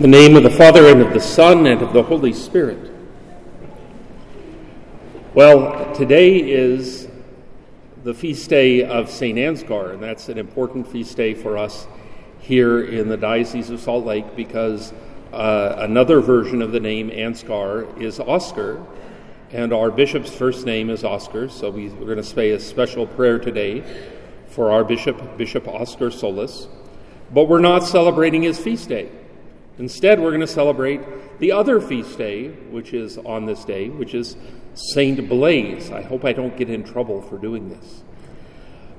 The name of the Father, and of the Son, and of the Holy Spirit. Well, today is the feast day of St. Ansgar, and that's an important feast day for us here in the Diocese of Salt Lake because uh, another version of the name Ansgar is Oscar, and our bishop's first name is Oscar, so we, are going to say a special prayer today for our bishop, Bishop Oscar Solis. But we're not celebrating his feast day. Instead, we're going to celebrate the other feast day, which is on this day, which is Saint Blaise. I hope I don't get in trouble for doing this.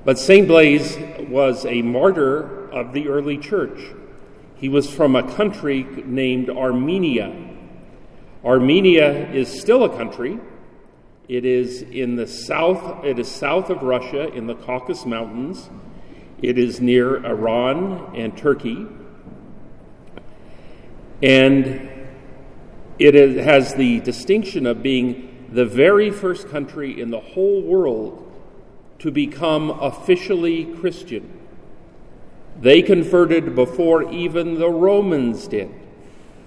But Saint Blaise was a martyr of the early church. He was from a country named Armenia. Armenia is still a country. It is in the south, it is south of Russia in the Caucasus Mountains. It is near Iran and Turkey. And it is, has the distinction of being the very first country in the whole world to become officially Christian. They converted before even the Romans did.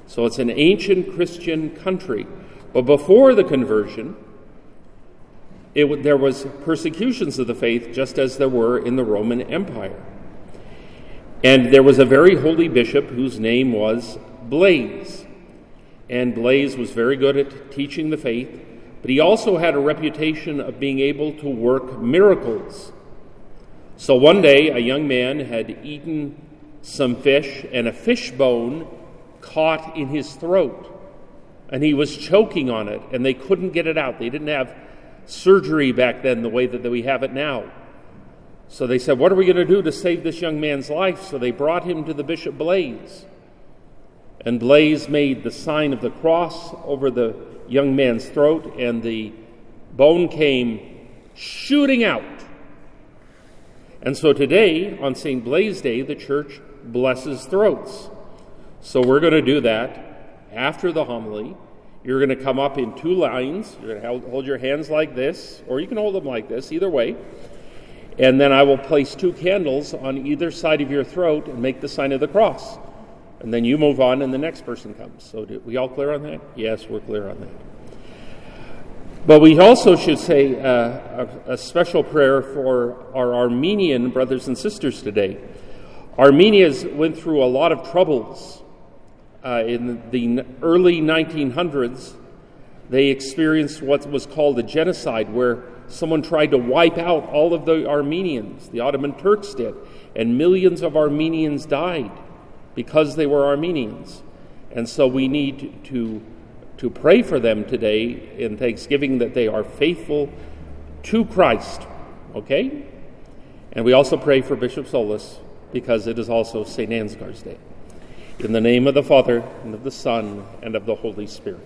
So it's an ancient Christian country. But before the conversion, it, there was persecutions of the faith just as there were in the Roman Empire. And there was a very holy bishop whose name was Blaise. And Blaise was very good at teaching the faith, but he also had a reputation of being able to work miracles. So one day, a young man had eaten some fish, and a fish bone caught in his throat. And he was choking on it, and they couldn't get it out. They didn't have surgery back then the way that we have it now. So they said, What are we going to do to save this young man's life? So they brought him to the Bishop Blaise. And Blaise made the sign of the cross over the young man's throat, and the bone came shooting out. And so today, on St. Blaise Day, the church blesses throats. So we're going to do that after the homily. You're going to come up in two lines. You're going to hold your hands like this, or you can hold them like this, either way. And then I will place two candles on either side of your throat and make the sign of the cross and then you move on and the next person comes. So, we all clear on that? Yes, we're clear on that. But we also should say uh, a, a, special prayer for our Armenian brothers and sisters today. Armenians went through a lot of troubles uh, in the early 1900s. They experienced what was called a genocide, where someone tried to wipe out all of the Armenians. The Ottoman Turks did, and millions of Armenians died because they were Armenians. And so we need to, to pray for them today in thanksgiving that they are faithful to Christ. Okay? And we also pray for Bishop Solis because it is also St. Ansgar's Day. In the name of the Father, and of the Son, and of the Holy Spirit.